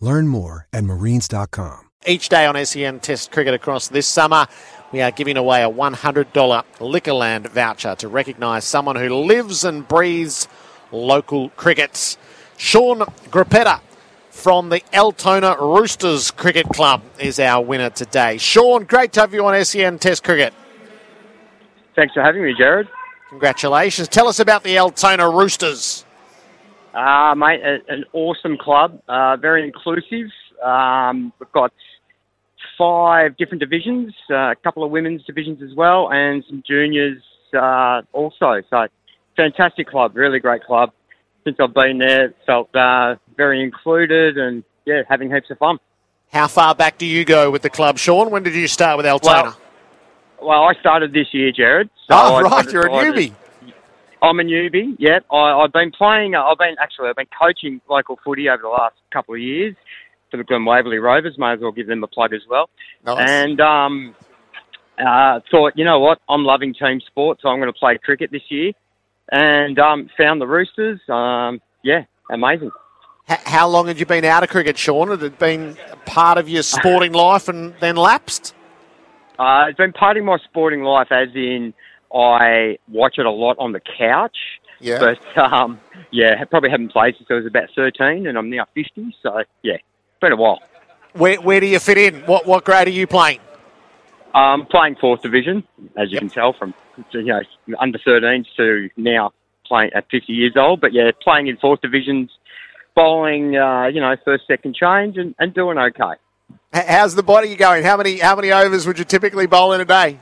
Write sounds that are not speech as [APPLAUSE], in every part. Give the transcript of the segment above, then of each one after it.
Learn more at marines.com. Each day on SEN Test Cricket across this summer, we are giving away a $100 Liquorland voucher to recognise someone who lives and breathes local cricket. Sean Grappetta from the Altona Roosters Cricket Club is our winner today. Sean, great to have you on SEN Test Cricket. Thanks for having me, Jared. Congratulations. Tell us about the Altona Roosters. Uh, mate, a, an awesome club, uh, very inclusive. Um, we've got five different divisions, uh, a couple of women's divisions as well, and some juniors uh, also. So, fantastic club, really great club. Since I've been there, felt uh, very included and yeah, having heaps of fun. How far back do you go with the club, Sean? When did you start with Altona? Well, well I started this year, Jared. So oh, right, you're a newbie. I'm a newbie. Yeah, I, have been playing. Uh, I've been actually I've been coaching local footy over the last couple of years for the Glen Waverley Rovers. May as well give them a plug as well. Nice. And um, uh, thought, you know what, I'm loving team sport, so I'm going to play cricket this year. And um, found the Roosters. Um, yeah, amazing. How long had you been out of cricket, Sean? Had it been part of your sporting [LAUGHS] life and then lapsed? Uh, it's been part of my sporting life, as in I watch it a lot on the couch. Yeah. But um, yeah, probably haven't played since I was about 13, and I'm now 50. So yeah, been a while. Where where do you fit in? What what grade are you playing? Um, playing fourth division, as you yep. can tell from you know under 13s to now playing at 50 years old. But yeah, playing in fourth divisions, bowling, uh, you know, first second change, and, and doing okay. How's the body going? How many how many overs would you typically bowl in a day?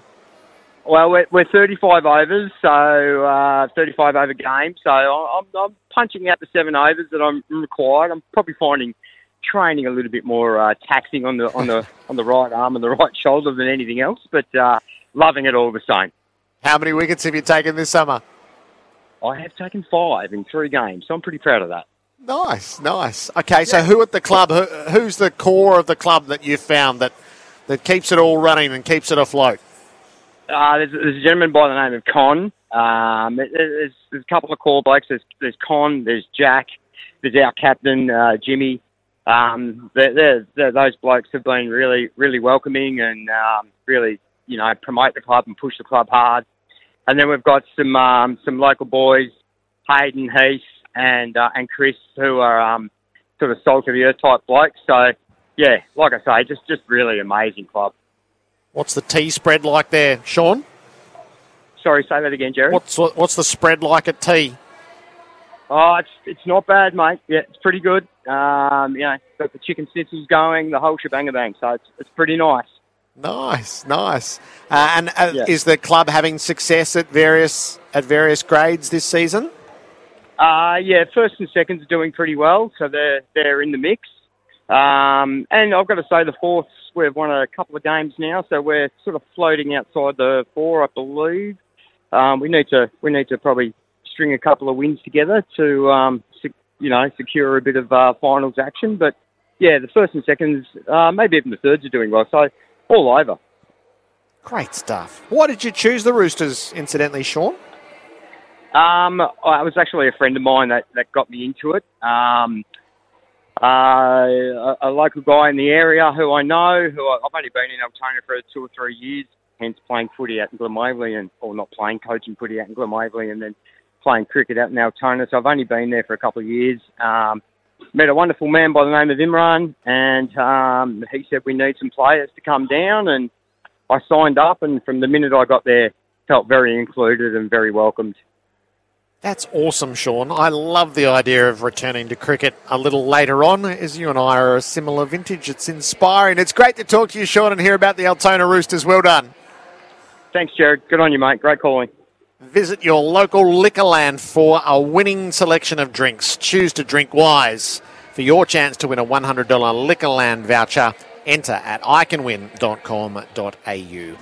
Well, we're, we're 35 overs, so uh, 35 over game. So I'm, I'm punching out the seven overs that I'm required. I'm probably finding training a little bit more uh, taxing on the on the [LAUGHS] on the right arm and the right shoulder than anything else, but uh, loving it all the same. How many wickets have you taken this summer? I have taken five in three games, so I'm pretty proud of that. Nice, nice. Okay, so who at the club? Who, who's the core of the club that you've found that that keeps it all running and keeps it afloat? Uh, there's, there's, a gentleman by the name of Con. Um, there's, there's, a couple of core blokes. There's, there's Con. There's Jack. There's our captain uh, Jimmy. Um, they're, they're, those blokes have been really, really welcoming and um, really, you know, promote the club and push the club hard. And then we've got some um, some local boys, Hayden, Heath, and uh, and Chris, who are um, sort of salt of the earth type blokes. So, yeah, like I say, just just really amazing club. What's the tea spread like there, Sean? Sorry, say that again, Jerry. What's what's the spread like at tea? Oh, it's it's not bad, mate. Yeah, it's pretty good. Um, you know, got the chicken schnitzels going, the whole shebang bang. So it's it's pretty nice. Nice, nice. Uh, and uh, yeah. is the club having success at various at various grades this season? Uh, yeah, first and seconds are doing pretty well, so they're they're in the mix. Um, and I've got to say the fourths we've won a couple of games now, so we're sort of floating outside the four, I believe. Um, we need to we need to probably string a couple of wins together to um, sec- you know secure a bit of uh, finals action. But yeah, the first and seconds, uh, maybe even the thirds are doing well. So all over. Great stuff. Why did you choose the Roosters, incidentally, Sean? Um, it was actually a friend of mine that, that got me into it. Um, uh, a, a, local guy in the area who I know, who I, I've only been in Altona for two or three years, hence playing footy out in Glen Waverley, and or not playing, coaching footy out in Glen Waverley, and then playing cricket out in Altona. So I've only been there for a couple of years. Um, met a wonderful man by the name of Imran, and um, he said we need some players to come down, and I signed up, and from the minute I got there, felt very included and very welcomed. That's awesome, Sean. I love the idea of returning to cricket a little later on, as you and I are a similar vintage. It's inspiring. It's great to talk to you, Sean, and hear about the Altona Roosters. Well done. Thanks, Jared. Good on you, mate. Great calling. Visit your local Liquorland for a winning selection of drinks. Choose to drink wise. For your chance to win a $100 Liquorland voucher, enter at iCanWin.com.au.